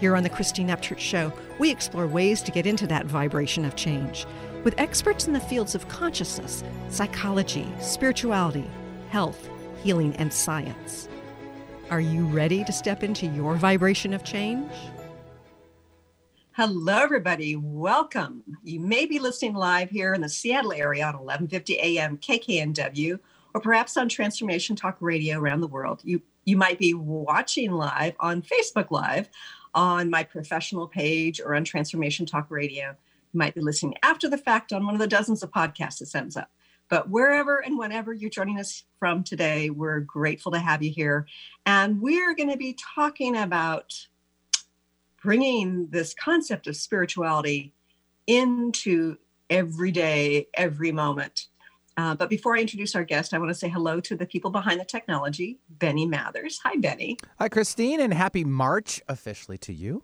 Here on the Christine Upchurch Show, we explore ways to get into that vibration of change with experts in the fields of consciousness, psychology, spirituality, health, healing, and science. Are you ready to step into your vibration of change? Hello, everybody. Welcome. You may be listening live here in the Seattle area on 11:50 a.m. KKNW, or perhaps on Transformation Talk Radio around the world. You you might be watching live on Facebook Live, on my professional page, or on Transformation Talk Radio. You might be listening after the fact on one of the dozens of podcasts that sends up. But wherever and whenever you're joining us from today, we're grateful to have you here. And we're going to be talking about bringing this concept of spirituality into every day, every moment. Uh, but before I introduce our guest, I want to say hello to the people behind the technology, Benny Mathers. Hi, Benny. Hi, Christine, and happy March officially to you.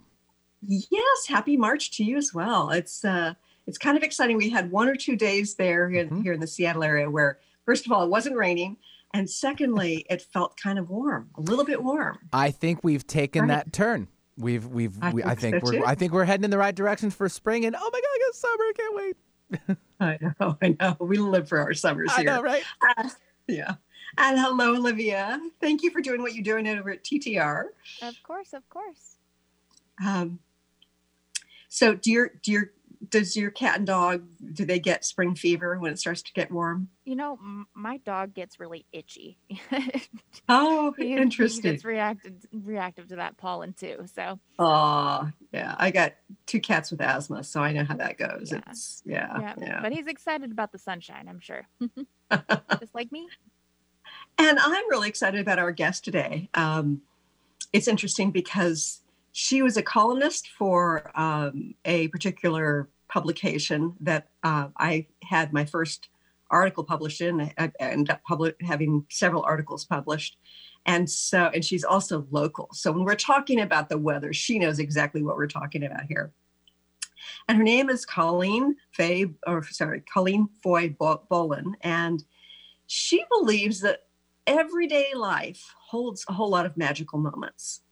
Yes, happy March to you as well. It's uh, it's kind of exciting. We had one or two days there in, mm-hmm. here in the Seattle area where, first of all, it wasn't raining. And secondly, it felt kind of warm, a little bit warm. I think we've taken right. that turn. We've we've I we, think, I think so we're too. I think we're heading in the right direction for spring. And oh my god, I got summer! I can't wait. I know, I know. We live for our summers here. I know, right? Uh, yeah. And hello, Olivia. Thank you for doing what you're doing over at TTR. Of course, of course. Um, so do your do your does your cat and dog do they get spring fever when it starts to get warm? You know, m- my dog gets really itchy. oh, he, interesting. He gets reacted reactive to that pollen too. So. Oh yeah, I got two cats with asthma, so I know how that goes. Yeah. It's yeah, yeah, yeah. But he's excited about the sunshine, I'm sure. Just like me. And I'm really excited about our guest today. Um, it's interesting because she was a columnist for um, a particular publication that uh, I had my first article published in. I ended up public, having several articles published. And so, and she's also local. So when we're talking about the weather, she knows exactly what we're talking about here. And her name is Colleen Fay, or sorry, Colleen Foye Bollen. And she believes that everyday life holds a whole lot of magical moments.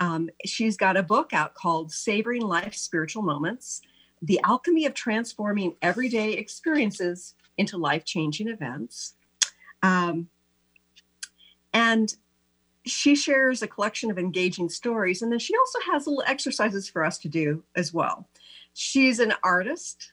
Um, she's got a book out called Savoring Life Spiritual Moments The Alchemy of Transforming Everyday Experiences into Life Changing Events. Um, and she shares a collection of engaging stories. And then she also has little exercises for us to do as well. She's an artist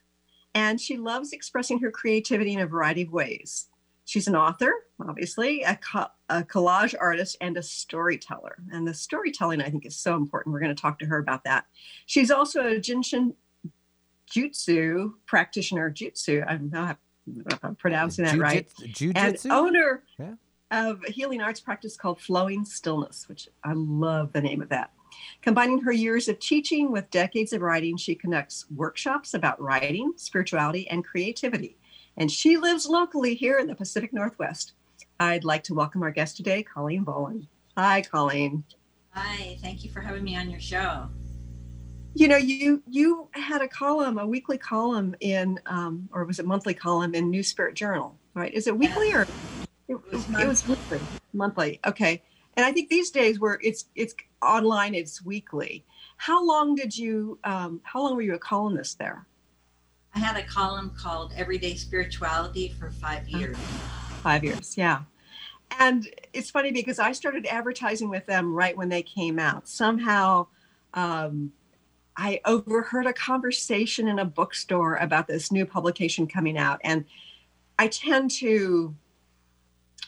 and she loves expressing her creativity in a variety of ways. She's an author, obviously, a, co- a, collage artist, and a storyteller. And the storytelling, I think, is so important. We're going to talk to her about that. She's also a Jin Shin Jyutsu practitioner, Jyutsu. I'm not I'm pronouncing that right. Jiu- and owner yeah. of a healing arts practice called Flowing Stillness, which I love the name of that. Combining her years of teaching with decades of writing, she conducts workshops about writing, spirituality, and creativity and she lives locally here in the Pacific Northwest. I'd like to welcome our guest today, Colleen Bollen. Hi, Colleen. Hi, thank you for having me on your show. You know, you you had a column, a weekly column in, um, or was it monthly column in New Spirit Journal, right? Is it weekly or it, it, was, weekly, monthly? Okay. And I think these days where it's it's online, it's weekly. How long did you? Um, how long were you a columnist there? I had a column called Everyday Spirituality for five years. Five years, yeah. And it's funny because I started advertising with them right when they came out. Somehow, um, I overheard a conversation in a bookstore about this new publication coming out. And I tend to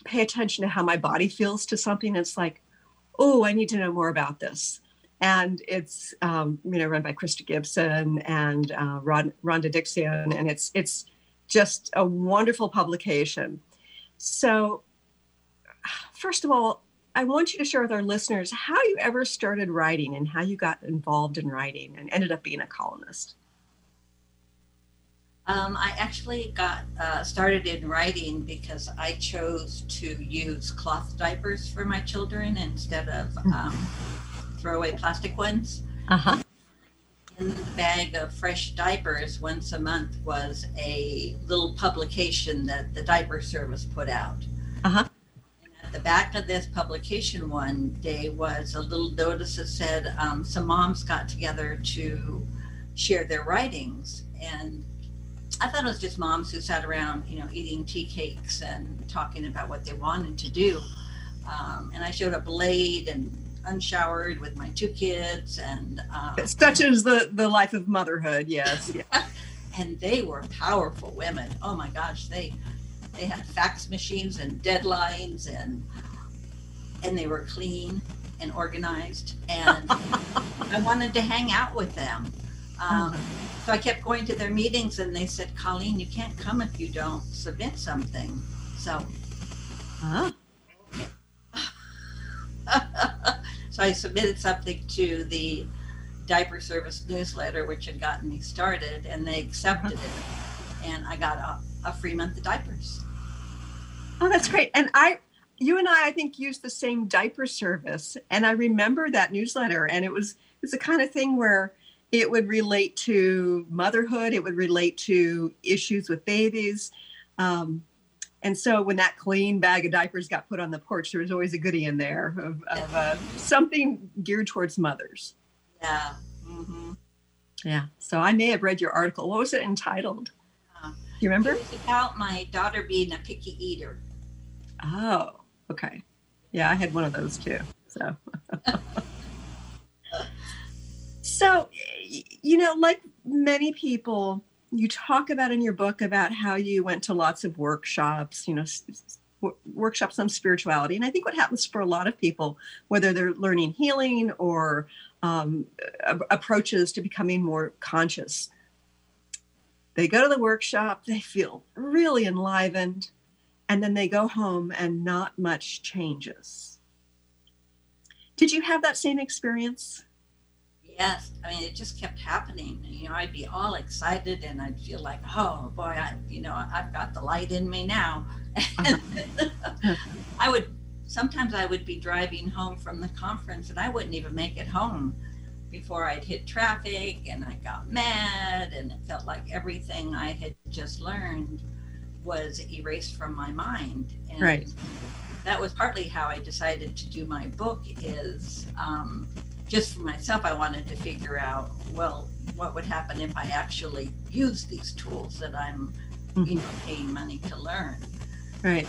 pay attention to how my body feels to something. It's like, oh, I need to know more about this and it's um, you know run by Krista Gibson and uh, Rhonda Dixon, and it's it's just a wonderful publication. So, first of all, I want you to share with our listeners how you ever started writing and how you got involved in writing and ended up being a columnist. Um, I actually got uh, started in writing because I chose to use cloth diapers for my children instead of hmm. um, throwaway plastic ones. Uh-huh. In the bag of fresh diapers once a month was a little publication that the diaper service put out. Uh-huh. And at the back of this publication one day was a little notice that said um, some moms got together to share their writings. And I thought it was just moms who sat around, you know, eating tea cakes and talking about what they wanted to do. Um, and I showed up late and unshowered with my two kids, and um, such is the the life of motherhood. Yes, and they were powerful women. Oh my gosh, they they had fax machines and deadlines, and and they were clean and organized, and I wanted to hang out with them. Um, so I kept going to their meetings and they said, Colleen, you can't come if you don't submit something. So, huh? so I submitted something to the diaper service newsletter, which had gotten me started, and they accepted it. And I got a, a free month of diapers. Oh, that's great. And I, you and I, I think used the same diaper service. And I remember that newsletter and it was, it's the kind of thing where it would relate to motherhood it would relate to issues with babies um, and so when that clean bag of diapers got put on the porch there was always a goodie in there of, of uh, something geared towards mothers yeah mm-hmm. yeah so i may have read your article what was it entitled you remember? About my daughter being a picky eater. Oh okay. Yeah i had one of those too so. So you know, like many people, you talk about in your book about how you went to lots of workshops, you know, workshops on spirituality. And I think what happens for a lot of people, whether they're learning healing or um, approaches to becoming more conscious, they go to the workshop, they feel really enlivened, and then they go home and not much changes. Did you have that same experience? yes, I mean, it just kept happening. You know, I'd be all excited and I'd feel like, oh boy, I, you know, I've got the light in me now. I would, sometimes I would be driving home from the conference and I wouldn't even make it home before I'd hit traffic and I got mad and it felt like everything I had just learned was erased from my mind. And right. that was partly how I decided to do my book is, um, just for myself, I wanted to figure out, well, what would happen if I actually use these tools that I'm, mm-hmm. you know, paying money to learn. Right.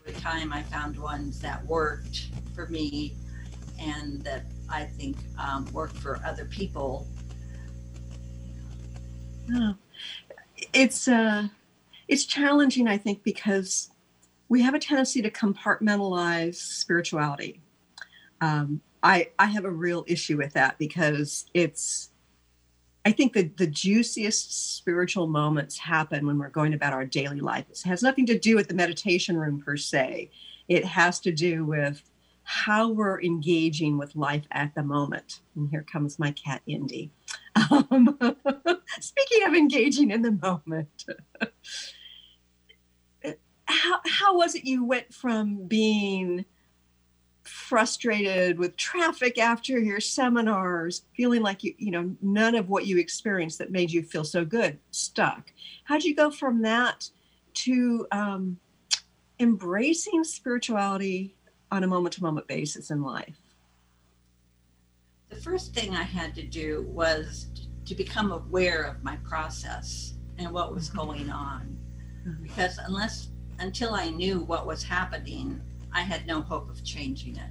Over time, I found ones that worked for me and that I think um, worked for other people. Oh. It's uh, it's challenging, I think, because we have a tendency to compartmentalize spirituality. Um, I I have a real issue with that because it's I think that the juiciest spiritual moments happen when we're going about our daily life. It has nothing to do with the meditation room per se. It has to do with how we're engaging with life at the moment. And here comes my cat, Indy. Um, speaking of engaging in the moment, how, how was it you went from being frustrated with traffic after your seminars, feeling like you, you know, none of what you experienced that made you feel so good stuck. How'd you go from that to um, embracing spirituality on a moment to moment basis in life? The first thing I had to do was to become aware of my process and what was mm-hmm. going on. Mm-hmm. Because unless, until I knew what was happening, I had no hope of changing it.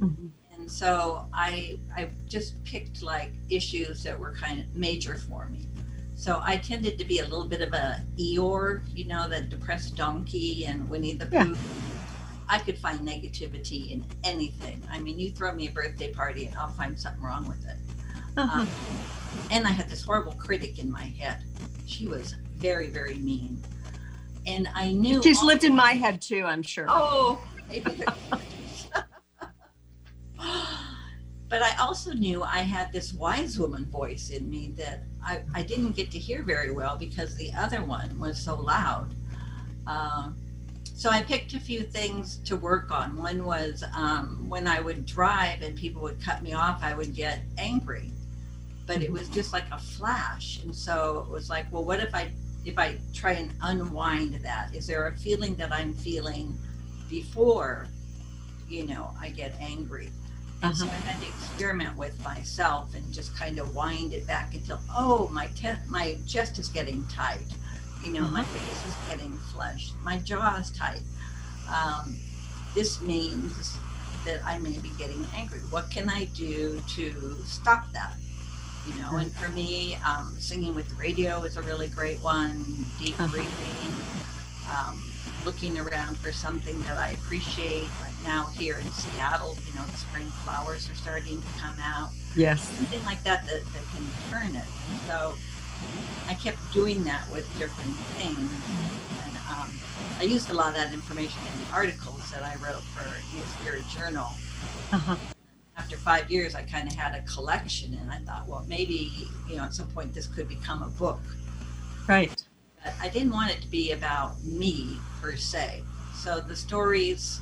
Mm-hmm. And so I I just picked like issues that were kind of major for me. So I tended to be a little bit of a Eeyore, you know, the depressed donkey and Winnie the Pooh. Yeah. I could find negativity in anything. I mean, you throw me a birthday party and I'll find something wrong with it. Uh-huh. Um, and I had this horrible critic in my head. She was very, very mean. And I knew she's lived in my head too, I'm sure. Oh, but I also knew I had this wise woman voice in me that I, I didn't get to hear very well because the other one was so loud. Uh, so I picked a few things to work on. One was um, when I would drive and people would cut me off, I would get angry, but it was just like a flash. And so it was like, well, what if I if I try and unwind that? Is there a feeling that I'm feeling before, you know, I get angry? And uh-huh. so I had to experiment with myself and just kind of wind it back until, oh, my te- my chest is getting tight you know, my face is getting flushed, my jaw is tight. Um, this means that I may be getting angry. What can I do to stop that? You know, and for me, um, singing with the radio is a really great one. Deep uh-huh. breathing, um, looking around for something that I appreciate. Right now, here in Seattle, you know, the spring flowers are starting to come out. Yes, something like that that, that can turn it. And so I kept doing that with different things. And um, I used a lot of that information in the articles that I wrote for New Spirit Journal. Uh-huh. After five years, I kind of had a collection, and I thought, well, maybe you know, at some point, this could become a book. Right. But I didn't want it to be about me per se. So the stories,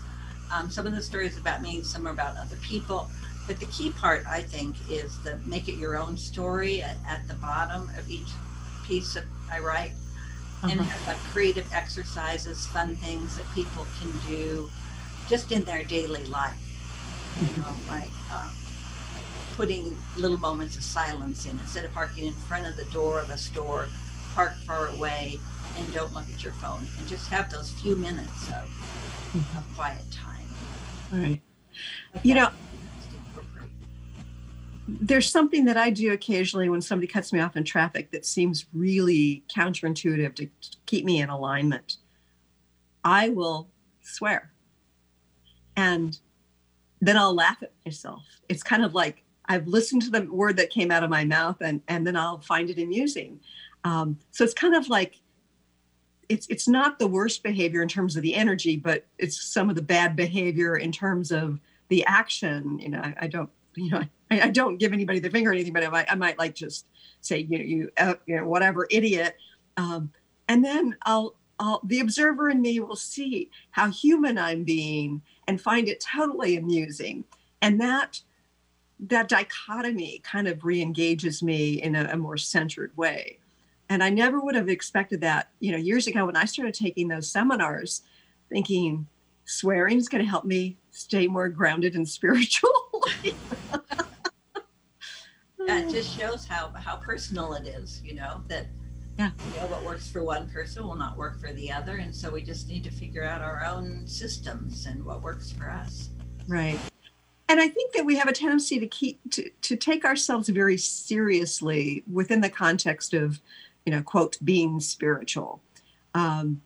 um, some of the stories about me, some are about other people. But the key part, I think, is the make it your own story at, at the bottom of each piece that I write. Uh-huh. And have like creative exercises, fun things that people can do just in their daily life. You know, like uh, putting little moments of silence in. Instead of parking in front of the door of a store, park far away and don't look at your phone and just have those few minutes of, mm-hmm. of quiet time. All right. Like you know, there's something that I do occasionally when somebody cuts me off in traffic that seems really counterintuitive to keep me in alignment. I will swear. And then I'll laugh at myself. It's kind of like I've listened to the word that came out of my mouth and, and then I'll find it amusing. Um, so it's kind of like it's it's not the worst behavior in terms of the energy, but it's some of the bad behavior in terms of the action. You know, I, I don't you know, I, don't give anybody the finger or anything, but I might, I might like just say, you know, you, uh, you know, whatever, idiot. Um, and then I'll, I'll, the observer in me will see how human I'm being and find it totally amusing. And that, that dichotomy kind of re-engages me in a, a more centered way. And I never would have expected that, you know, years ago when I started taking those seminars, thinking swearing is going to help me stay more grounded and spiritual. that just shows how how personal it is you know that yeah. you know what works for one person will not work for the other and so we just need to figure out our own systems and what works for us. Right. And i think that we have a tendency to keep to, to take ourselves very seriously within the context of you know quote being spiritual. Um,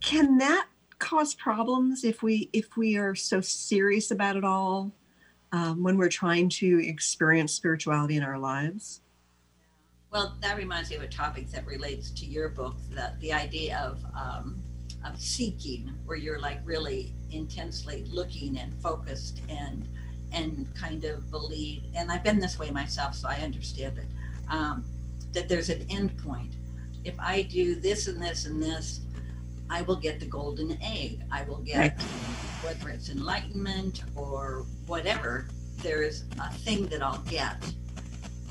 can that cause problems if we if we are so serious about it all um, when we're trying to experience spirituality in our lives? Well, that reminds me of a topic that relates to your book, that the idea of um, of seeking, where you're like really intensely looking and focused and and kind of believe. And I've been this way myself, so I understand it. Um, that there's an end point. If I do this and this and this, I will get the golden egg. I will get, right. Whether it's enlightenment or whatever, there's a thing that I'll get.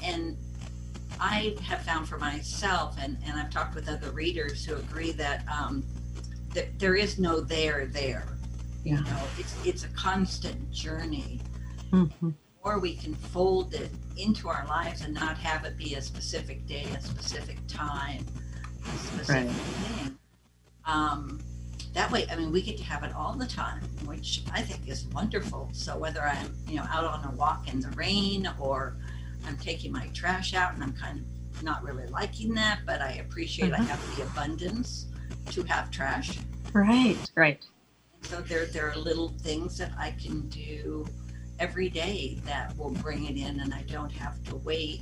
And I have found for myself, and, and I've talked with other readers who agree that um, that there is no there there. Yeah. You know, it's it's a constant journey. Mm-hmm. Or we can fold it into our lives and not have it be a specific day, a specific time, a specific right. thing. Um, that way, I mean, we get to have it all the time, which I think is wonderful. So whether I'm, you know, out on a walk in the rain or I'm taking my trash out and I'm kind of not really liking that, but I appreciate uh-huh. I have the abundance to have trash. Right, right. So there, there are little things that I can do every day that will bring it in, and I don't have to wait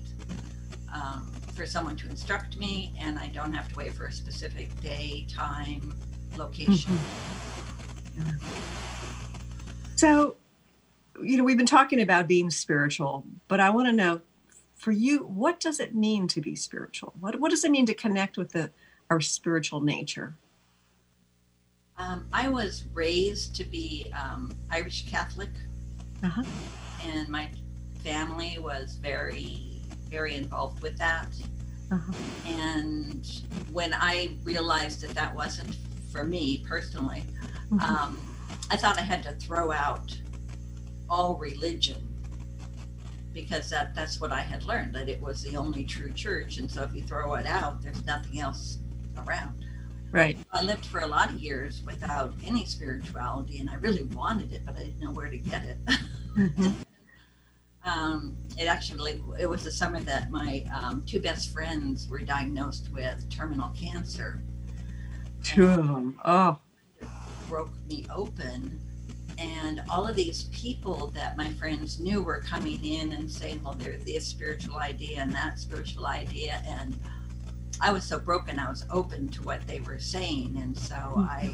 um, for someone to instruct me, and I don't have to wait for a specific day, time, location. Mm-hmm. So, you know, we've been talking about being spiritual, but I want to know for you, what does it mean to be spiritual? What, what does it mean to connect with the, our spiritual nature? Um, I was raised to be um, Irish Catholic, uh-huh. and my family was very, very involved with that. Uh-huh. And when I realized that that wasn't for me personally, mm-hmm. um, I thought I had to throw out all religion because that that's what I had learned that it was the only true church. And so if you throw it out there's nothing else around. Right. I lived for a lot of years without any spirituality and I really wanted it but I didn't know where to get it. Mm-hmm. um, it actually it was the summer that my um, two best friends were diagnosed with terminal cancer two of them. Oh. broke me open. And all of these people that my friends knew were coming in and saying well there's this spiritual idea and that spiritual idea. And i was so broken i was open to what they were saying. And so i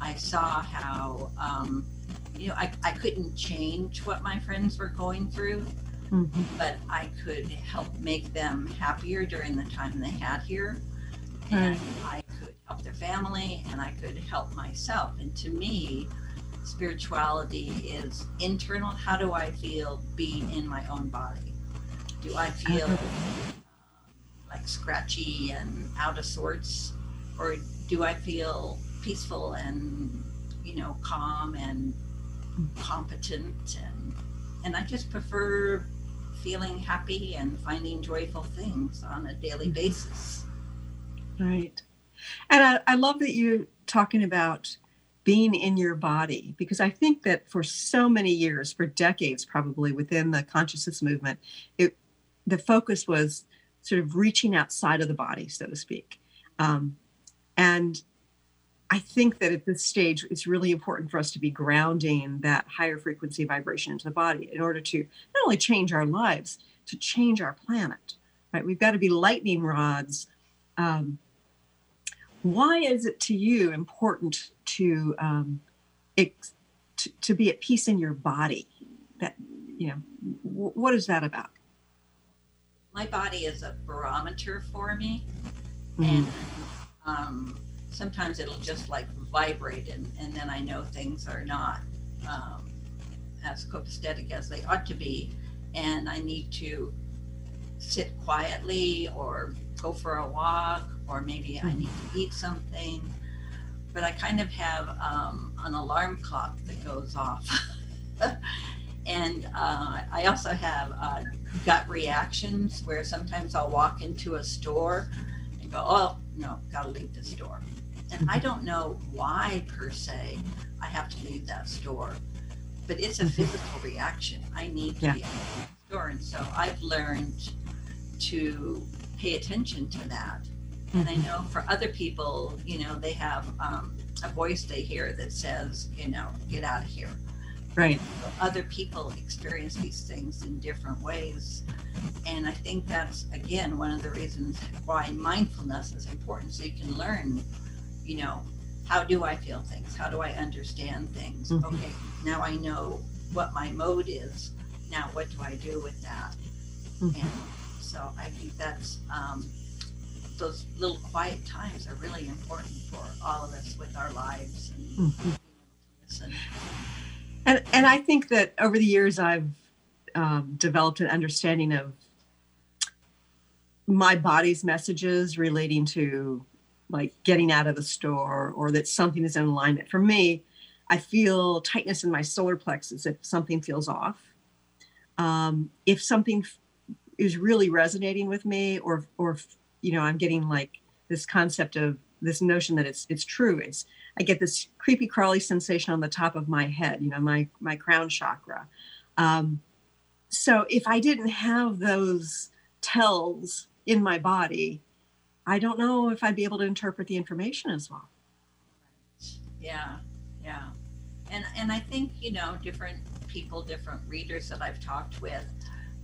i saw how um, you know I, I couldn't change what my friends were going through mm-hmm. but i could help make them happier during the time they had here. And i could help their family and i could help myself and to me spirituality is internal. How do I feel being in my own body? Do I feel uh-huh. like scratchy and out of sorts? Or do I feel peaceful and, you know, calm and competent? And, and I just prefer feeling happy and finding joyful things on a daily mm-hmm. basis. Right. And I, I love that you're talking about being in your body because i think that for so many years for decades probably within the consciousness movement it the focus was sort of reaching outside of the body so to speak. Um, and i think that at this stage it's really important for us to be grounding that higher frequency vibration into the body in order to not only change our lives to change our planet right? We've got to be lightning rods um, why is it to you important to um, ex- to, to be at peace in your body that you know w- what is that about my body is a barometer for me mm. and um, sometimes it'll just like vibrate and, and then i know things are not um, as copacetic as they ought to be and i need to sit quietly or go for a walk or maybe I need to eat something. But I kind of have um, an alarm clock that goes off. and uh, I also have uh, gut reactions where sometimes I'll walk into a store and go, oh, no, gotta leave the store. And I don't know why per se I have to leave that store, but it's a physical reaction. I need to yeah. be out of the store. And so I've learned to pay attention to that and I know for other people, you know, they have um, a voice they hear that says, you know, get out of here. Right. Other people experience these things in different ways. And I think that's, again, one of the reasons why mindfulness is important. So you can learn, you know, how do I feel things? How do I understand things? Mm-hmm. Okay, now I know what my mode is. Now, what do I do with that? Mm-hmm. And so I think that's um, those little quiet times are really important for all of us with our lives and mm-hmm. and, and I think that over the years I've um, developed an understanding of my body's messages relating to like getting out of the store or that something is in alignment. For me, I feel tightness in my solar plexus if something feels off. Um, if something f- is really resonating with me or or you know i'm getting like this concept of this notion that it's it's true. It's i get this creepy crawly sensation on the top of my head you know my my crown chakra. Um, so if i didn't have those tells in my body i don't know if i'd be able to interpret the information as well. Yeah yeah. And and i think you know different people different readers that i've talked with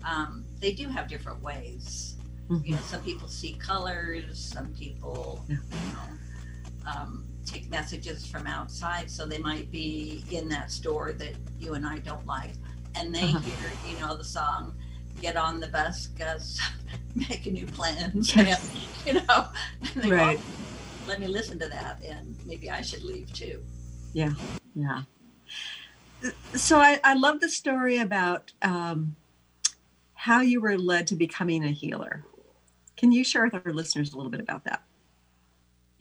um, they do have different ways Mm-hmm. You know, some people see colors, some people, yeah. you know, um, take messages from outside. So they might be in that store that you and I don't like. and they uh-huh. hear, you know, the song "Get on the Bus, Gus, Make a new plans," and, you know, right. Go, let me listen to that, and maybe I should leave too. Yeah, yeah. So I, I love the story about um, how you were led to becoming a healer. Can you share with our listeners a little bit about that?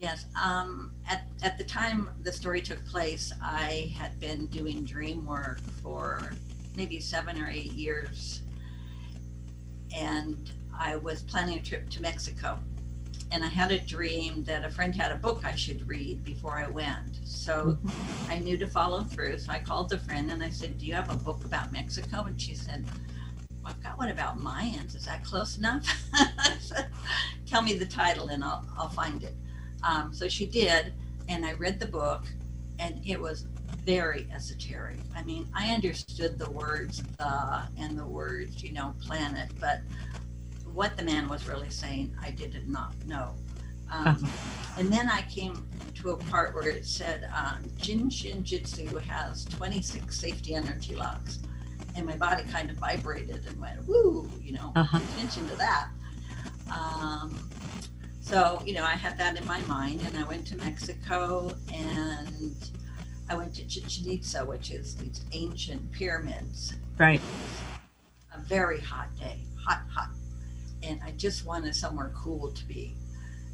Yes. Um, at, at the time the story took place, I had been doing dream work for maybe seven or eight years. And I was planning a trip to Mexico. And I had a dream that a friend had a book I should read before I went. So mm-hmm. I knew to follow through. So I called the friend and I said, Do you have a book about Mexico? And she said, I've got one about Mayans. Is that close enough? Tell me the title and I'll, I'll find it. Um, so she did, and I read the book, and it was very esoteric. I mean, I understood the words the and the words, you know, planet, but what the man was really saying, I did not know. Um, and then I came to a part where it said um, Jin Shin Jyutsu has 26 safety energy locks and my body kind of vibrated and went, woo, you know, uh-huh. attention to that. Um, so, you know, I had that in my mind, and I went to Mexico and I went to Chichen Itza, which is these ancient pyramids. Right. A very hot day, hot, hot. And I just wanted somewhere cool to be.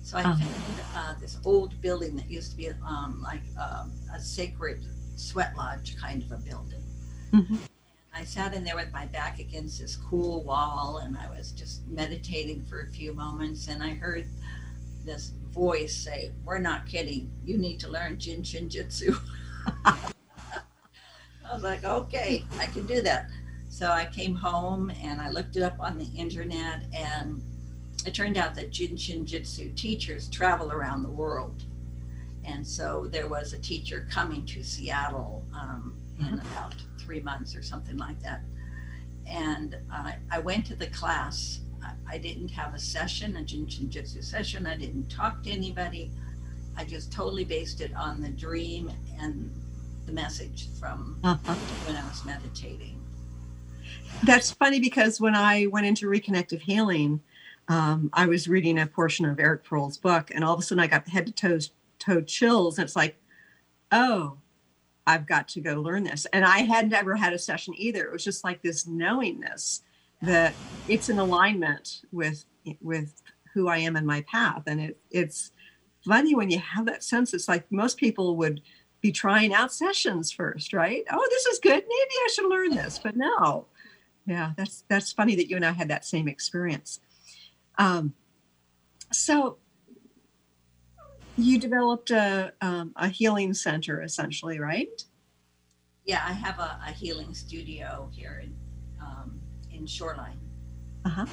So I uh-huh. found uh, this old building that used to be um, like um, a sacred sweat lodge kind of a building. Mm-hmm. I sat in there with my back against this cool wall and I was just meditating for a few moments and I heard this voice say, We're not kidding. You need to learn Jin Shin Jyutsu. I was like, Okay, I can do that. So I came home and I looked it up on the internet and it turned out that Jin Shin Jyutsu teachers travel around the world. And so there was a teacher coming to Seattle um, in mm-hmm. about three months or something like that. And uh, I went to the class. I, I didn't have a session, a Jin Shin Jyutsu session. I didn't talk to anybody. I just totally based it on the dream and the message from uh-huh. when I was meditating. That's funny because when I went into reconnective healing, um, I was reading a portion of Eric Pearl's book, and all of a sudden I got head to toes toe chills. And it's like, oh, I've got to go learn this. And I hadn't ever had a session either. It was just like this knowingness that it's in alignment with with who I am and my path. And it it's funny when you have that sense. It's like most people would be trying out sessions first, right? Oh, this is good. Maybe I should learn this. But no. Yeah, that's that's funny that you and I had that same experience. Um, so you developed a, um, a healing center essentially, right? Yeah, I have a, a healing studio here in, um, in Shoreline. Uh huh.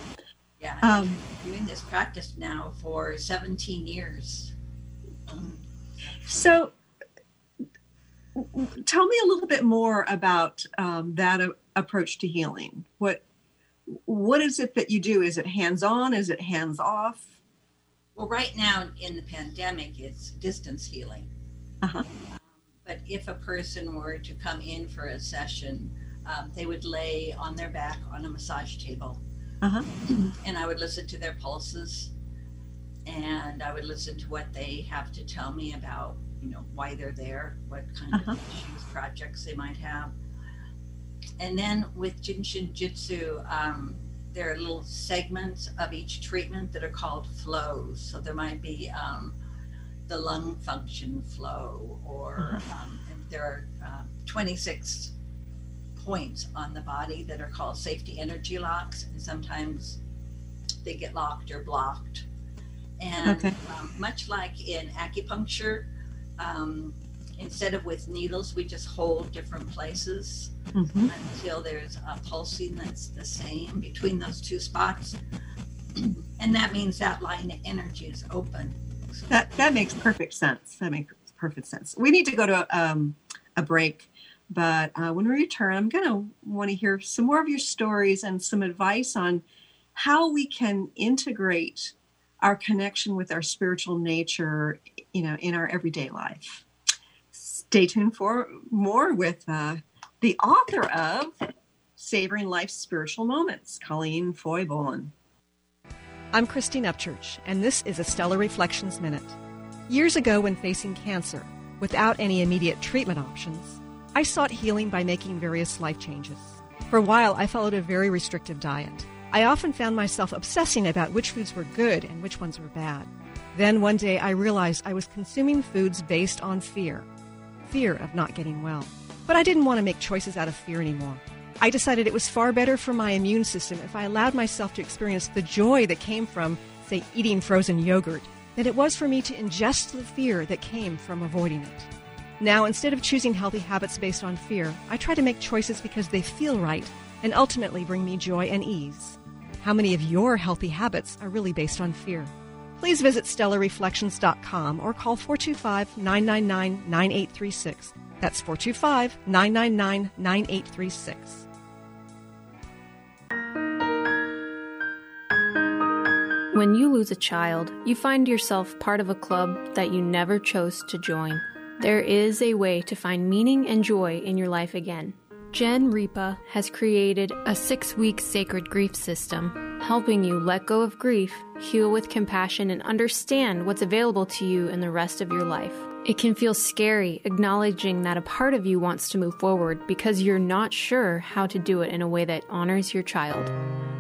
Yeah, I'm um, doing this practice now for 17 years. so, tell me a little bit more about um, that a- approach to healing. What what is it that you do? Is it hands on? Is it hands off? Well, right now in the pandemic, it's distance healing. Uh-huh. Um, but if a person were to come in for a session, um, they would lay on their back on a massage table. Uh-huh. And I would listen to their pulses and I would listen to what they have to tell me about, you know, why they're there, what kind uh-huh. of issues, projects they might have. And then with Jin Shin Jyutsu, um, there are little segments of each treatment that are called flows. So there might be um, the lung function flow, or uh-huh. um, there are uh, 26 points on the body that are called safety energy locks, and sometimes they get locked or blocked. And okay. um, much like in acupuncture, um, instead of with needles, we just hold different places mm-hmm. until there's a pulsing that's the same between those two spots. and that means that line of energy is open. That that makes perfect sense. That makes perfect sense. We need to go to um, a break, but uh, when we return, I'm going to want to hear some more of your stories and some advice on how we can integrate our connection with our spiritual nature, you know, in our everyday life stay tuned for more with uh, the author of Savoring Life's Spiritual Moments, Colleen Foye Bollen. I'm Christine Upchurch, and this is a Stellar Reflections Minute. Years ago, when facing cancer, without any immediate treatment options, I sought healing by making various life changes. For a while, I followed a very restrictive diet. I often found myself obsessing about which foods were good and which ones were bad. Then one day, I realized I was consuming foods based on fear fear of not getting well. But I didn't want to make choices out of fear anymore. I decided it was far better for my immune system if I allowed myself to experience the joy that came from, say, eating frozen yogurt, than it was for me to ingest the fear that came from avoiding it. Now, instead of choosing healthy habits based on fear, I try to make choices because they feel right and ultimately bring me joy and ease. How many of your healthy habits are really based on fear? Please visit stellarreflections.com or call 425 999 9836. That's 425 999 9836. When you lose a child, you find yourself part of a club that you never chose to join. There is a way to find meaning and joy in your life again. Jen Ripa has created a six week sacred grief system, helping you let go of grief, heal with compassion, and understand what's available to you in the rest of your life. It can feel scary acknowledging that a part of you wants to move forward because you're not sure how to do it in a way that honors your child.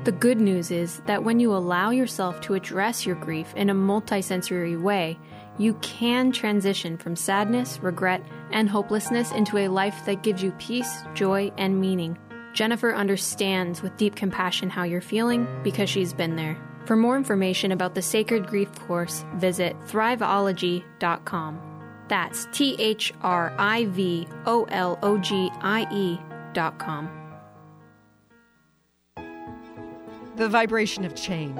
The good news is that when you allow yourself to address your grief in a multisensory way, you can transition from sadness, regret, and hopelessness into a life that gives you peace, joy, and meaning. Jennifer understands with deep compassion how you're feeling because she's been there. For more information about the Sacred Grief course, visit thriveology.com. That's T H R I V O L O G I E dot com. The vibration of change,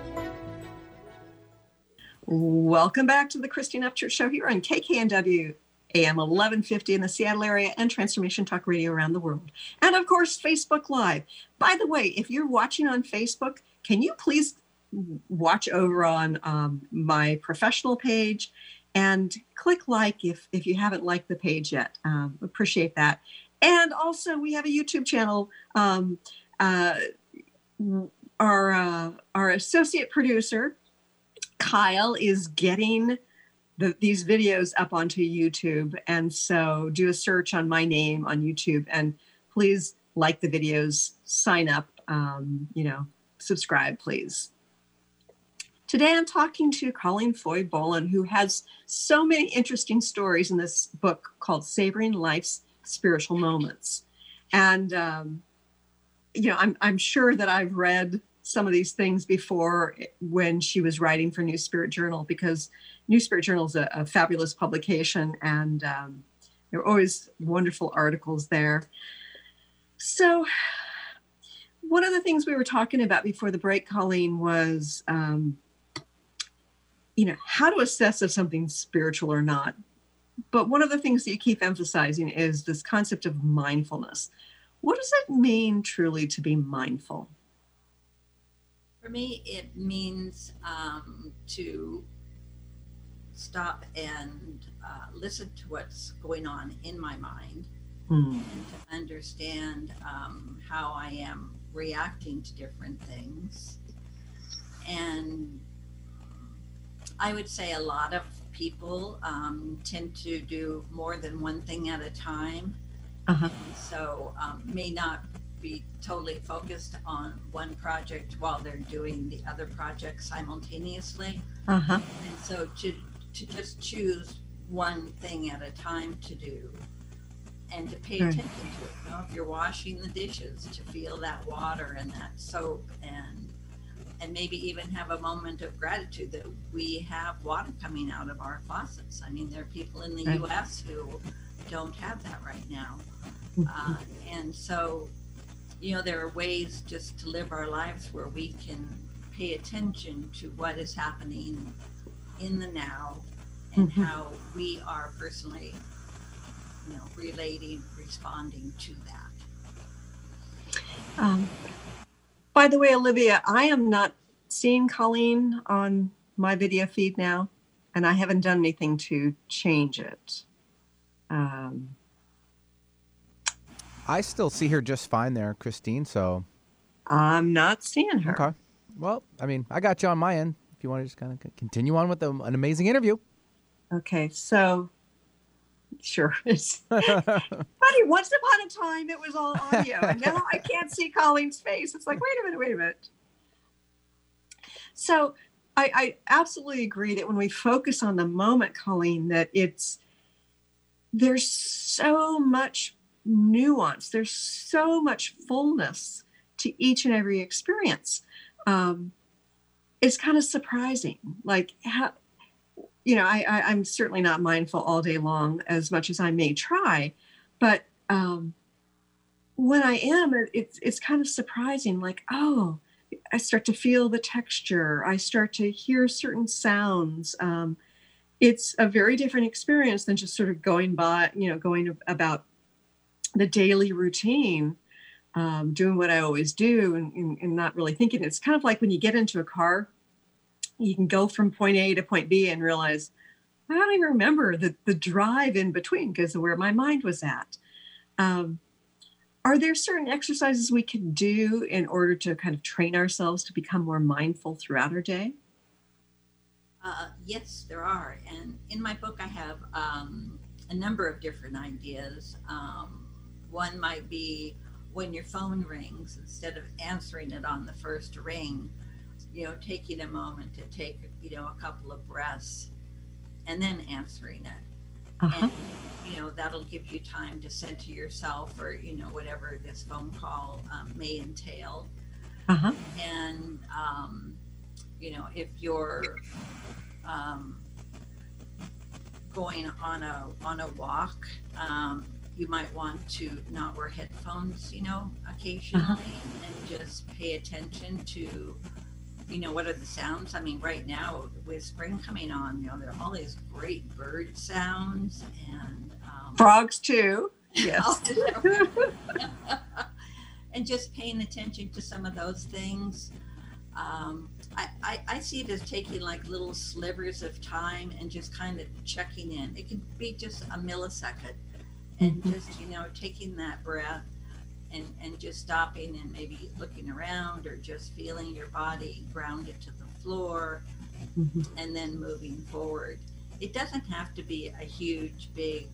Welcome back to the Christine Upchurch Show here on KKNW AM 1150 in the Seattle area and Transformation Talk Radio around the world. And of course, Facebook Live. By the way, if you're watching on Facebook, can you please watch over on um, my professional page and click like if, if you haven't liked the page yet. Um, appreciate that. And also, we have a YouTube channel. Um, uh, our, uh, our associate producer, Kyle, is getting the, these videos up onto YouTube. And so do a search on my name on YouTube and please like the videos, sign up, um, you know, subscribe, please. Today I'm talking to Colleen Foye Bollen, who has so many interesting stories in this book called Savoring Life's Spiritual Moments. And, um, you know, I'm, I'm sure that I've read some of these things before when she was writing for New Spirit Journal because New Spirit Journal is a, a fabulous publication and um, there are always wonderful articles there. So, one of the things we were talking about before the break, Colleen, was um, you know how to assess if something's spiritual or not. But one of the things that you keep emphasizing is this concept of mindfulness. What does it mean truly to be mindful for me it means um, to stop and uh, listen to what's going on in my mind hmm. and to understand um, how i am reacting to different things and I would say a lot of people um, tend to do more than one thing at a time. Uh-huh. So um, may not be totally focused on one project while they're doing the other project simultaneously. Uh-huh. And so to to just choose one thing at a time to do and to pay attention to it. You know, if you're washing the dishes, to feel that water and that soap and and maybe even have a moment of gratitude that we have water coming out of our faucets. I mean, there are people in the right. U.S. who don't have that right now, mm-hmm. uh, and so you know there are ways just to live our lives where we can pay attention to what is happening in the now and mm-hmm. how we are personally you know relating responding to that um, by the way olivia i am not seeing colleen on my video feed now and i haven't done anything to change it um, i still see her just fine there christine so i'm not seeing her okay well i mean i got you on my end if you want to just kind of continue on with the, an amazing interview Okay, so sure. Buddy, once upon a time it was all audio, and now I can't see Colleen's face. It's like, wait a minute, wait a minute. So I, I absolutely agree that when we focus on the moment, Colleen, that it's there's so much nuance, there's so much fullness to each and every experience. Um, it's kind of surprising, like how you know, I, I am certainly not mindful all day long as much as I may try, but um, when I am, it's it's kind of surprising. Like, oh, I start to feel the texture. I start to hear certain sounds. Um, it's a very different experience than just sort of going by, you know, going about the daily routine, um, doing what I always do, and, and, and not really thinking. It's kind of like when you get into a car you can go from point A to point B and realize I don't even remember the the drive in between because of where my mind was at. Um, are there certain exercises we can do in order to kind of train ourselves to become more mindful throughout our day? Uh, yes, there are. And in my book, I have um, a number of different ideas. Um, one might be when your phone rings, instead of answering it on the first ring, you know, taking a moment to take, you know, a couple of breaths and then answering it. Uh-huh. And, you know, that'll give you time to center yourself or, you know, whatever this phone call um, may entail. Uh-huh. And, um, you know, if you're um, going on a on a walk, um, you might want to not wear headphones, you know, occasionally, uh-huh. and just pay attention to you know, what are the sounds? I mean, right now with spring coming on, you know, there are all these great bird sounds and um, frogs too. Yes. and just paying attention to some of those things. Um, I, I, I, see it as taking like little slivers of time and just kind of checking in. It can be just a millisecond and mm-hmm. just, you know, taking that breath and, and just stopping and maybe looking around or just feeling your body grounded to the floor mm-hmm. and then moving forward. It doesn't have to be a huge, big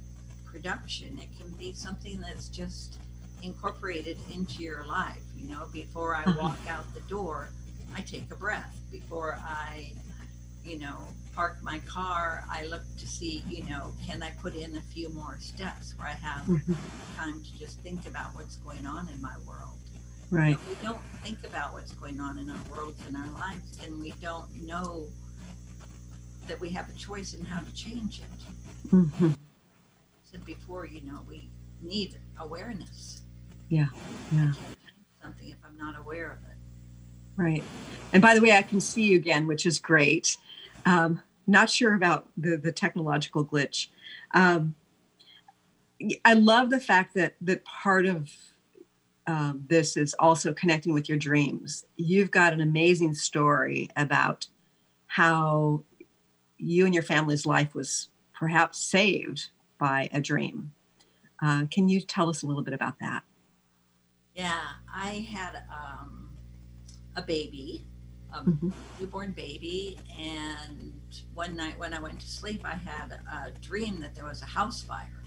production. It can be something that's just incorporated into your life. You know, before I uh-huh. walk out the door, I take a breath. Before I, you know, park my car, I look to see, you know, can I put in a few more steps where I have mm-hmm. time to just think about what's going on in my world. Right. We don't think about what's going on in our worlds and our lives, and we don't know that we have a choice in how to change it. Mm-hmm. Said before, you know, we need awareness. Yeah. Yeah. something if I'm not aware of it. Right. And by the way, I can see you again, which is great. Um, not sure about the the technological glitch. Um, I love the fact that that part of um, this is also connecting with your dreams. You've got an amazing story about how you and your family's life was perhaps saved by a dream. Uh, can you tell us a little bit about that? Yeah, I had um, a baby a mm-hmm. newborn baby. And one night when I went to sleep, I had a dream that there was a house fire.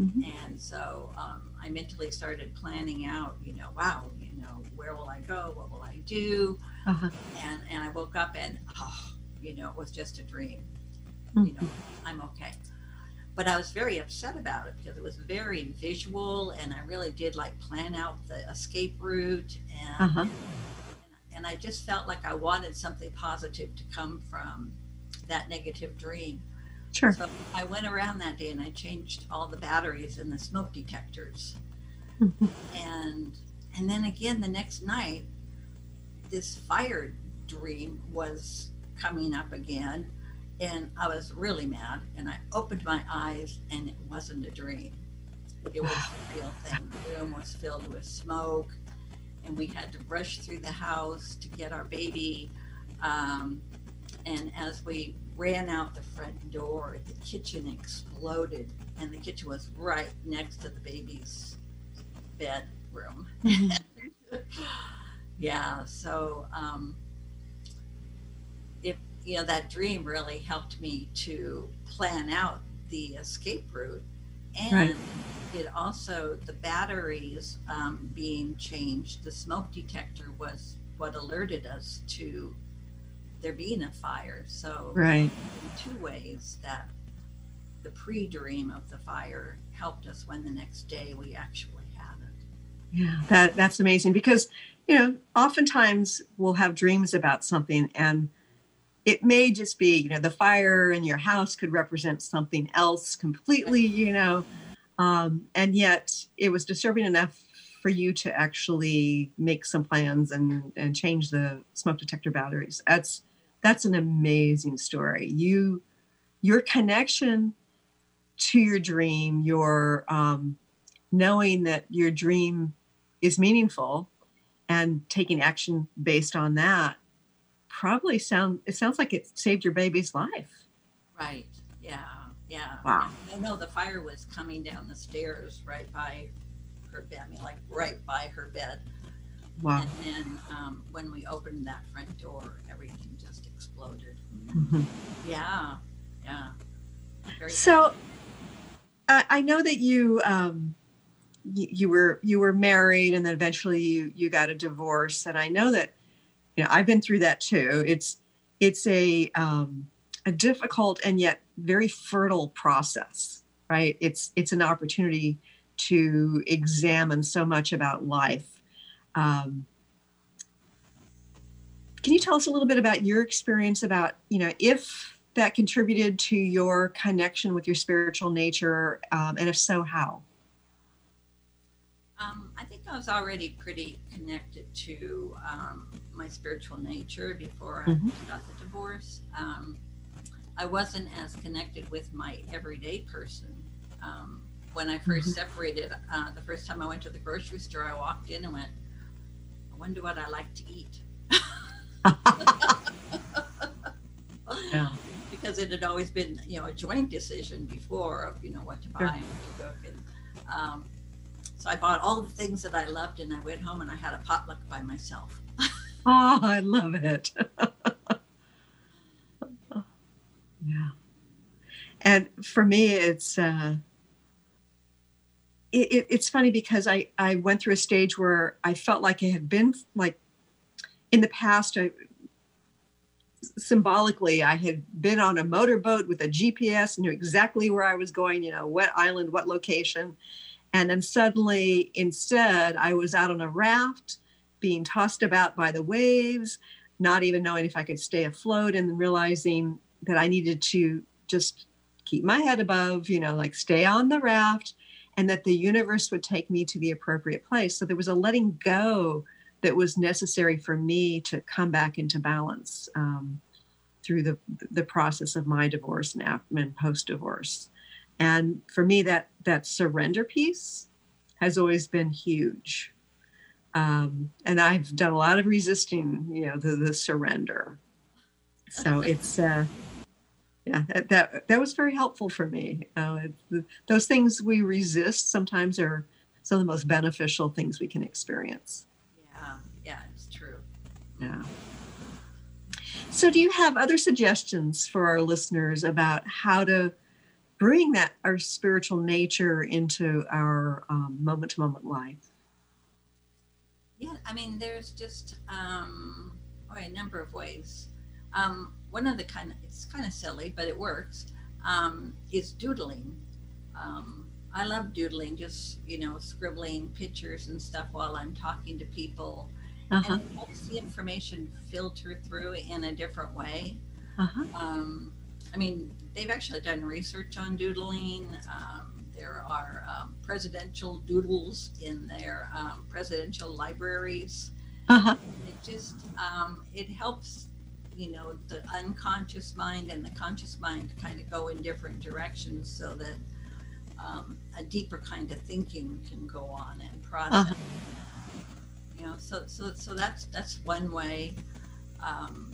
Mm-hmm. And so um, I mentally started planning out, you know, wow, you know, where will I go? What will I do? Uh-huh. And and I woke up and oh, you know, it was just a dream. Mm-hmm. You know, I'm okay. But I was very upset about it because it was very visual, and I really did like plan out the escape route, and uh-huh. And, I just felt like I wanted something positive to come from that negative dream. Sure. So I went around that day and I changed all the batteries in the smoke detectors. Mm-hmm. And and then again the next night, this fire dream was coming up again. And I was really mad. And I opened my eyes and it wasn't a dream. It was a real thing. The room was filled with smoke. And we had to rush through the house to get our baby. Um, and as we ran out the front door, the kitchen exploded, and the kitchen was right next to the baby's bedroom. Yeah, so um, if you know that dream really helped me to plan out the escape route, and right. It also the batteries um, being changed. The smoke detector was what alerted us to there being a fire. So, right. in two ways, that the pre dream of the fire helped us when the next day we actually had it. Yeah, that that's amazing because you know oftentimes we'll have dreams about something and it may just be you know the fire in your house could represent something else completely you know um, and yet it was disturbing enough for you to actually make some plans and and change the smoke detector batteries. That's that's an amazing story. You, your connection to your dream, your um, knowing that your dream is meaningful and taking action based on that probably sound it sounds like it saved your baby's life. Right. Yeah yeah wow i know the fire was coming down the stairs right by her bed i mean like right by her bed wow and then um, when we opened that front door everything just exploded. Mm-hmm. Yeah, yeah. Very so, uh, I know that you, um, you you were you were married, and then eventually you you got a divorce, and I know that you know I've been through that too. It's it's a um, a difficult and yet very fertile process, right? It's it's an opportunity to examine so much about life. Um, can you tell us a little bit about your experience about, you know, if that contributed to your connection with your spiritual nature, um, and if so, how? Um, I think I was already pretty connected to um, my spiritual nature before I mm-hmm. got the divorce. Um, I wasn't as connected with my everyday person. Um, when I 1st mm-hmm. separated, uh, the first time I went to the grocery store, I walked in and went, I wonder what I like to eat. yeah. Because it had always been, you know, a joint decision before of, you know, what to buy sure. and what to cook. And um, so I bought all the things that I loved and I went home and I had a potluck by myself. oh, I love it. yeah. And for me, it's, uh, it, it, it's funny because I, I went through a stage where I felt like I had been like in the past, I, symbolically, I had been on a motorboat with a GPS, knew exactly where I was going, you know, what island, what location. And then suddenly, instead, I was out on a raft being tossed about by the waves, not even knowing if I could stay afloat, and realizing that I needed to just keep my head above, you know, like stay on the raft, and that the universe would take me to the appropriate place. So there was a letting go that was necessary for me to come back into balance um, through the the process of my divorce and, and post divorce. And for me, that that surrender piece has always been huge. Um, and I've done a lot of resisting, you know, the, the surrender. So it's, uh, yeah, that, that, that was very helpful for me. Uh, those things we resist sometimes are some of the most beneficial things we can experience. Yeah. Yeah, it's true. Yeah. So, do you have other suggestions for our listeners about how to bring that our spiritual nature into our moment to moment life? Yeah, I mean, there's just um, oh, a number of ways. Um, one of the kind of it's kind of silly, but it works. Um, is doodling. Um, I love doodling, just you know, scribbling pictures and stuff while I'm talking to people, uh-huh. and it helps the information filter through in a different way. Uh-huh. Um, I mean, they've actually done research on doodling. Um, there are um, presidential doodles in their um, presidential libraries. Uh-huh. It just um, it helps, you know, the unconscious mind and the conscious mind kind of go in different directions, so that um, a deeper kind of thinking can go on and process. Uh-huh. You know, so so so that's that's one way. Um,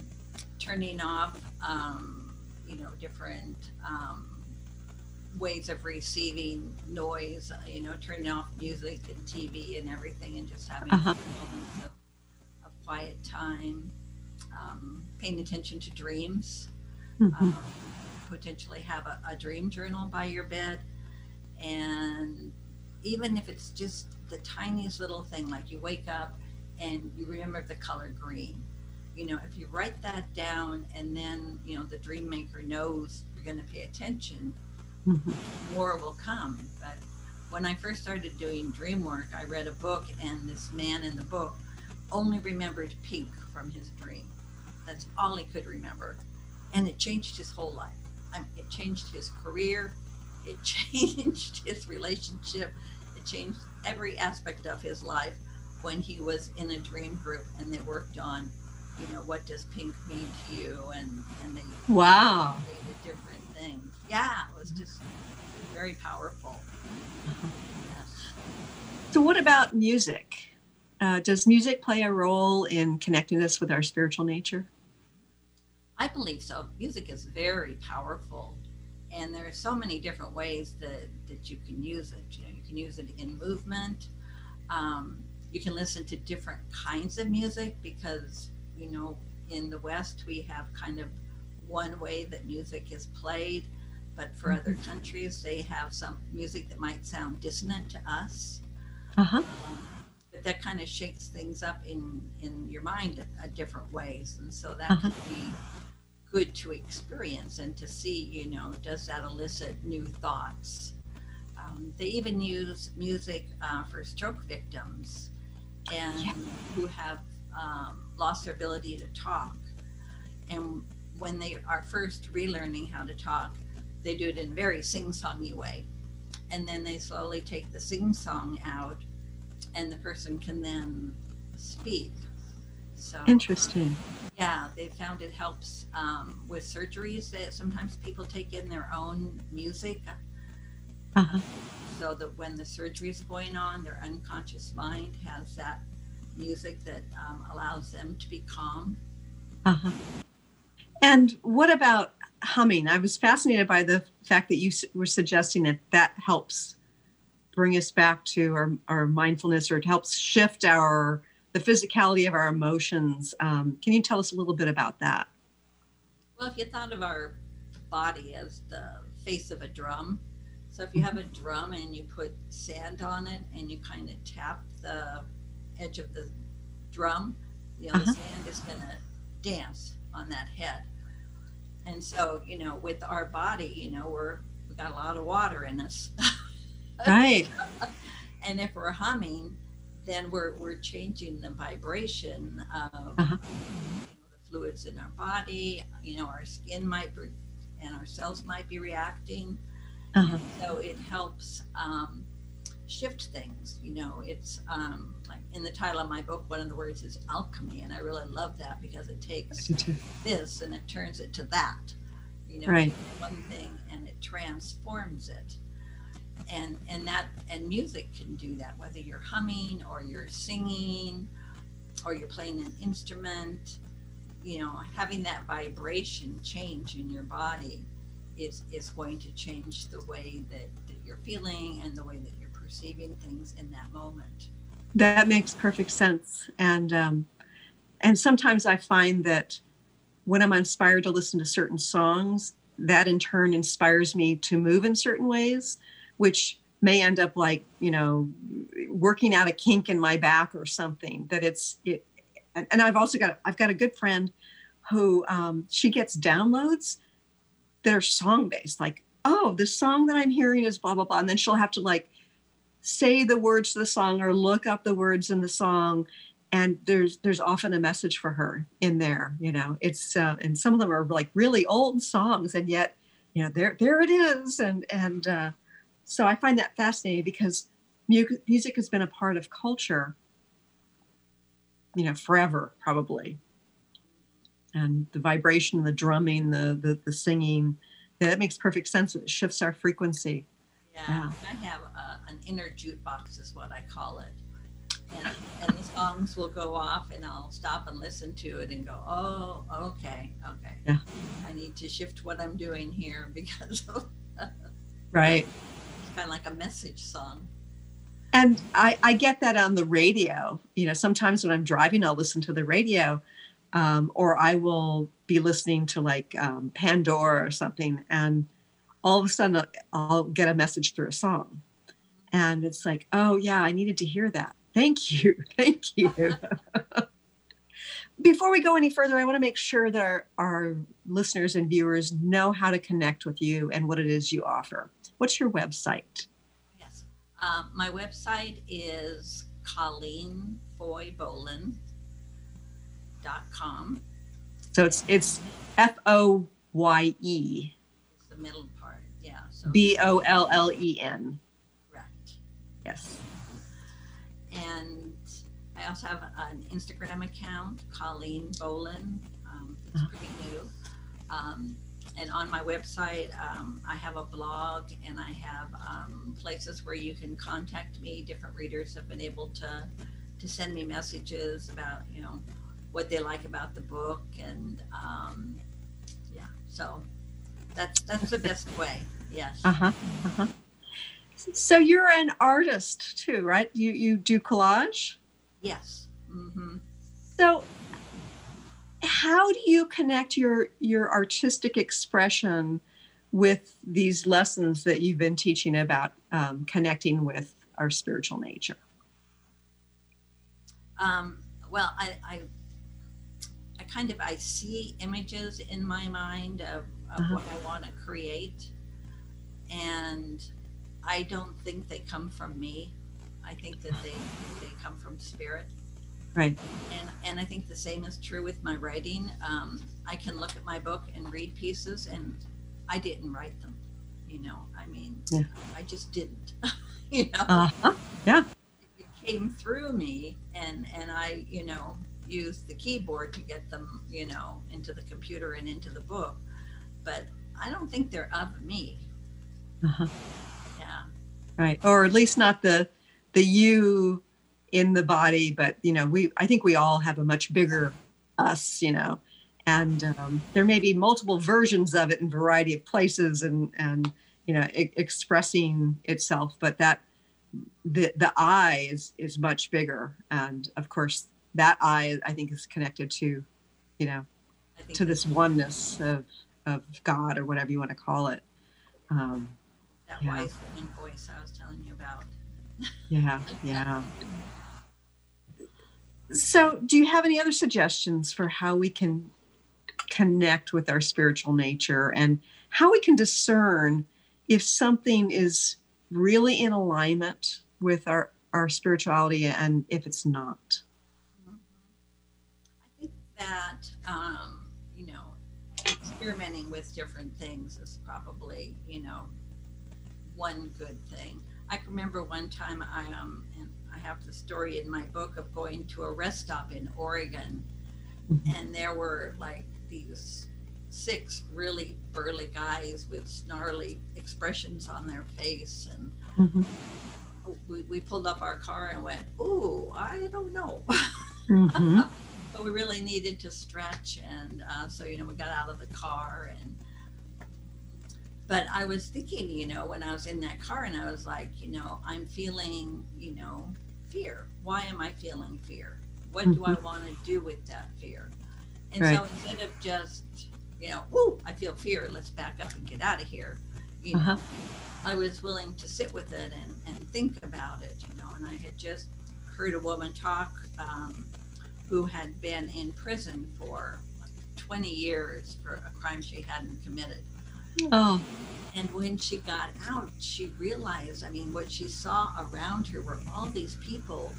turning off, um, you know, different ways of receiving noise, uh, you know, turning off music and TV and everything and just having uh-huh. moments of, of, quiet time, um, paying attention to dreams, mm-hmm. um, potentially have a, a dream journal by your bed. And even if it's just the tiniest little thing, like you wake up and you remember the color green, you know, if you write that down and then, you know, the dream maker knows you're going to pay attention, mm-hmm. more will come. But when I first started doing dream work, I read a book, and this man in the book only remembered pink from his dream. That's all he could remember. And it changed his whole life. I mean, it changed his career, it changed his relationship, it changed every aspect of his life when he was in a dream group and they worked on you know what does pink mean to you and and they wow different things yeah, it was just very powerful. Uh-huh. Yes. So, what about music? Uh, does music play a role in connecting us with our spiritual nature? I believe so. Music is very powerful, and there are so many different ways that, that you can use it. You, know, you can use it in movement. Um, you can listen to different kinds of music because, you know, in the West, we have kind of one way that music is played but for other mm-hmm. countries, they have some music that might sound dissonant to us. Uh-huh. Um, that kind of shakes things up in in your mind a, a different ways, and so that uh-huh. can be good to experience and to see. You know, does that elicit new thoughts? Um, they even use music uh, for stroke victims and yeah. who have um, lost their ability to talk. And when they are first relearning how to talk, they do it in a very sing-songy way and then they slowly take the sing-song out and the person can then speak so interesting yeah they found it helps um, with surgeries that sometimes people take in their own music uh-huh. so that when the surgery is going on their unconscious mind has that music that um, allows them to be calm uh-huh. and what about humming. I was fascinated by the fact that you were suggesting that that helps bring us back to our, our mindfulness or it helps shift our the physicality of our emotions. Um, can you tell us a little bit about that? Well, if you thought of our body as the face of a drum, so if you have a drum and you put sand on it and you kind of tap the edge of the drum, you know, uh-huh. the sand is going to dance on that head and so you know with our body you know we're we got a lot of water in us right and if we're humming then we're we're changing the vibration of uh-huh. the fluids in our body you know our skin might be, and our cells might be reacting uh-huh. so it helps um, shift things. You know, it's um, like in the title of my book, one of the words is alchemy, and I really love that because it takes this and it turns it to that. You know, right. one thing and it transforms it. And and that and music can do that, whether you're humming or you're singing or you're playing an instrument. You know, having that vibration change in your body is is going to change the way that, that you're feeling and the way that you're perceiving things in that moment. That makes perfect sense. And um, and sometimes I find that when I'm inspired to listen to certain songs, that in turn inspires me to move in certain ways, which may end up like you know working out a kink in my back or something that it's it and, and i've also got i've got a good friend who um, she gets downloads that are song based like oh the song that i'm hearing is blah blah blah and then she'll have to like say the words to the song or look up the words in the song and there's there's often a message for her in there you know? It's uh, and some of them are like really old songs and yet you know there there it is and and uh, so I find that fascinating because music has been a part of culture, you know, forever probably. And the vibration, the drumming, the the, the singing, yeah, that makes perfect sense. It shifts our frequency. Yeah, yeah. I have a, an inner jukebox, is what I call it. And, and, the songs will go off, and I'll stop and listen to it and go, "Oh, okay, okay. Yeah. I need to shift what I'm doing here because." Of right kind of like a message song. And I, I get that on the radio. You know, sometimes when I'm driving, I'll listen to the radio, um, or I will be listening to like um, Pandora or something, and all of a sudden I'll get a message through a song, and it's like, oh yeah, I needed to hear that. Thank you, thank you. Before we go any further, I want to make sure that our, our listeners and viewers know how to connect with you and what it is you offer. What's your website? Yes. Uh, my website is colleenfoyebollen.com. So it's it's F O Y E. The middle part, yeah. So B O L L E N. Correct. Yes. And I also have an Instagram account, Colleen Bollen. Um, it's uh-huh. pretty new. Um, and on my website, um, I have a blog and I have um, places where you can contact me. Different readers have been able to to send me messages about you know what they like about the book and um, yeah. So that's that's the best way. Yes. Uh huh. Uh huh. So you're an artist too, right? You you do collage. Yes. Mm-hmm. So how do you connect your your artistic expression with these lessons that you've been teaching about um, connecting with our spiritual nature? Um, well, I, I, I, kind of I see images in my mind of, of uh-huh. what I want to create, and I don't think they come from me. I think that they they come from spirit. Right. And and I think the same is true with my writing. Um, I can look at my book and read pieces, and I didn't write them. You know, I mean, yeah. I just didn't. you know. Uh-huh. Yeah. It came through me, and and I, you know, used the keyboard to get them, you know, into the computer and into the book. But I don't think they're of me. Uh-huh. Yeah. Right. Or at least not the the you in the body but you know we i think we all have a much bigger us you know. And um, there may be multiple versions of it in a variety of places and and you know I- expressing itself but that the the I is is much bigger. And of course that I I think is connected to you know to this oneness of of God or whatever you want to call it. Um, that yeah. wise voice I was telling you about. Yeah yeah so, do you have any other suggestions for how we can connect with our spiritual nature and how we can discern if something is really in alignment with our, our spirituality and if it's not? I think that, um, you know, experimenting with different things is probably, you know, one good thing. I remember one time I um, have the story in my book of going to a rest stop in Oregon, mm-hmm. and there were like these six really burly guys with snarly expressions on their face, and mm-hmm. we, we pulled up our car and went, "Ooh, I don't know." Mm-hmm. but we really needed to stretch, and uh, so you know we got out of the car and but I was thinking, you know, when I was in that car and I was like, you know, I'm feeling, you know, fear. Why am I feeling fear? What do I mm-hmm. want to do with that fear? And right. so instead of just, you know, oh, I feel fear. Let's back up and get out of here. You uh-huh. know, I was willing to sit with it and, and think about it, you know, and I had just heard a woman talk um, who had been in prison for 20 years for a crime she hadn't committed. Oh. And when she got out, she realized, I mean, what she saw around her were all these people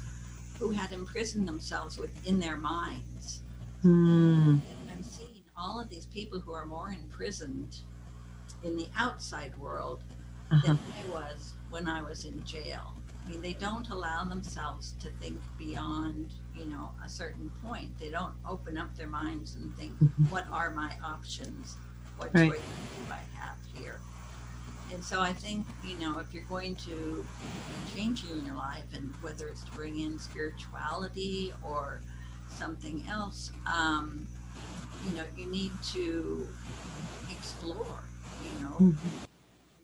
who had imprisoned themselves within their minds. Mm. I'm seeing all of these people who are more imprisoned in the outside world uh-huh. than I was when I was in jail. I mean, they don't allow themselves to think beyond, you know, a certain point. They don't open up their minds and think, mm-hmm. what are my options? What right. choices do I have here? And so I think, you know, if you're going to change you in your life, and whether it's to bring in spirituality or something else, um, you know, you need to explore, you know, mm-hmm.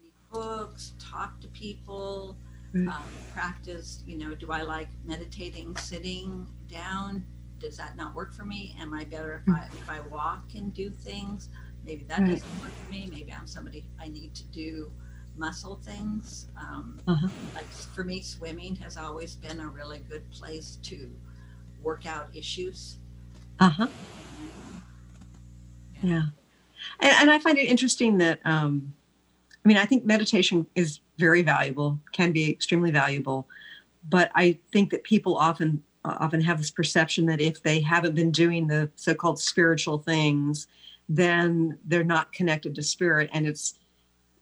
read books, talk to people, um, practice, you know, do I like meditating sitting down? Does that not work for me? Am I better if I, if I walk and do things? Maybe that right. doesn't work for me. Maybe I'm somebody I need to do muscle things. Um, uh-huh. Like for me, swimming has always been a really good place to work out issues. Uh huh. Yeah. yeah. And, and, I find it interesting that, um, I mean, I think meditation is very valuable, can be extremely valuable, but I think that people often uh, often have this perception that if they haven't been doing the so-called spiritual things then they're not connected to spirit. And it's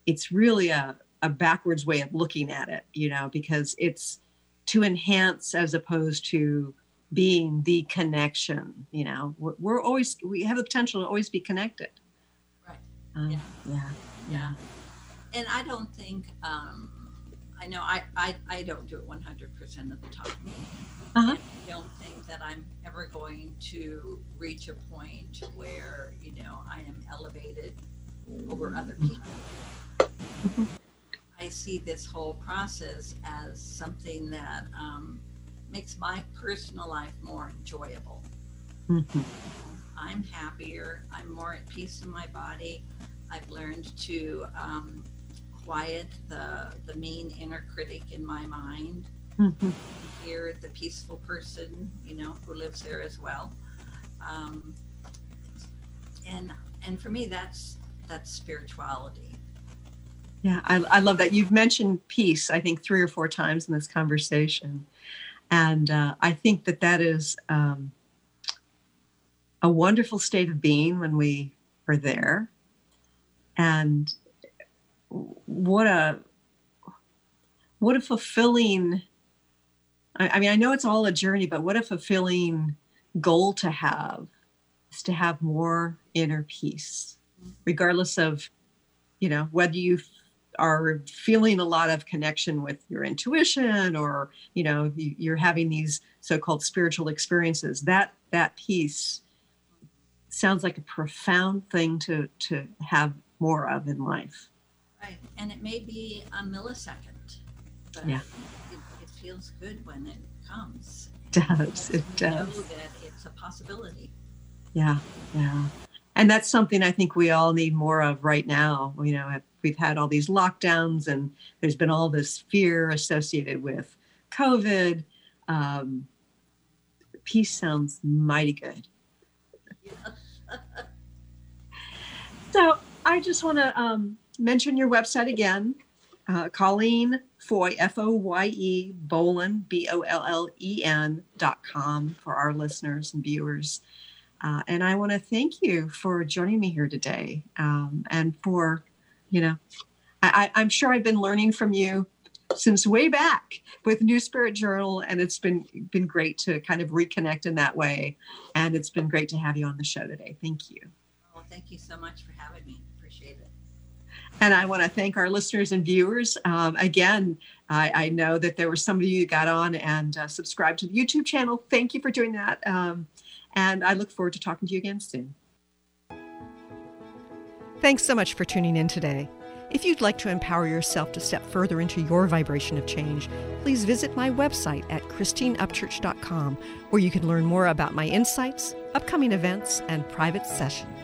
it's really a, a backwards way of looking at it you know because it's to enhance as opposed to being the connection you know. We're, we're always we have the potential to always be connected. Right. Um, yeah. yeah. Yeah and i don't think um i know i i, I don't do it 100% of the time uh-huh. I don't think that I'm ever going to reach a point where, you know, I am elevated over other people. I see this whole process as something that um, makes my personal life more enjoyable. Mm-hmm. I'm happier. I'm more at peace in my body. I've learned to um, quiet the the mean inner critic in my mind mm-hmm. hear the peaceful person, you know, who lives there as well. Um, and and for me, that's that's spirituality. Yeah, I, I love that. You've mentioned peace, I think, three or four times in this conversation. And uh, I think that that is um, a wonderful state of being when we are there. And what a what a fulfilling I, I mean, I know it's all a journey, but what a fulfilling goal to have is to have more inner peace, regardless of, you know, whether you are feeling a lot of connection with your intuition or you know you're having these so-called spiritual experiences that that peace sounds like a profound thing to to have more of in life right and it may be a millisecond yeah it feels good when it comes. It does. It does. Know that it's a possibility. Yeah, yeah. And that's something I think we all need more of right now. You know, we've had all these lockdowns and there's been all this fear associated with COVID. Um, peace sounds mighty good. so I just want to um, mention your website again, uh, Colleen Foye, F O Y E, Bollen, B O L L E N dot com for our listeners and viewers. Uh, and I want to thank you for joining me here today um, and for, you know, I, I'm sure I've been learning from you since way back with New Spirit Journal, and it's been been great to kind of reconnect in that way. And it's been great to have you on the show today. Thank you. Well, thank you so much for having me. And I want to thank our listeners and viewers. Um, again, I, I, know that there were some of you who got on and uh, subscribed to the YouTube channel. Thank you for doing that. Um, and I look forward to talking to you again soon. Thanks so much for tuning in today. If you'd like to empower yourself to step further into your vibration of change, please visit my website at christineupchurch.com, where you can learn more about my insights, upcoming events, and private sessions.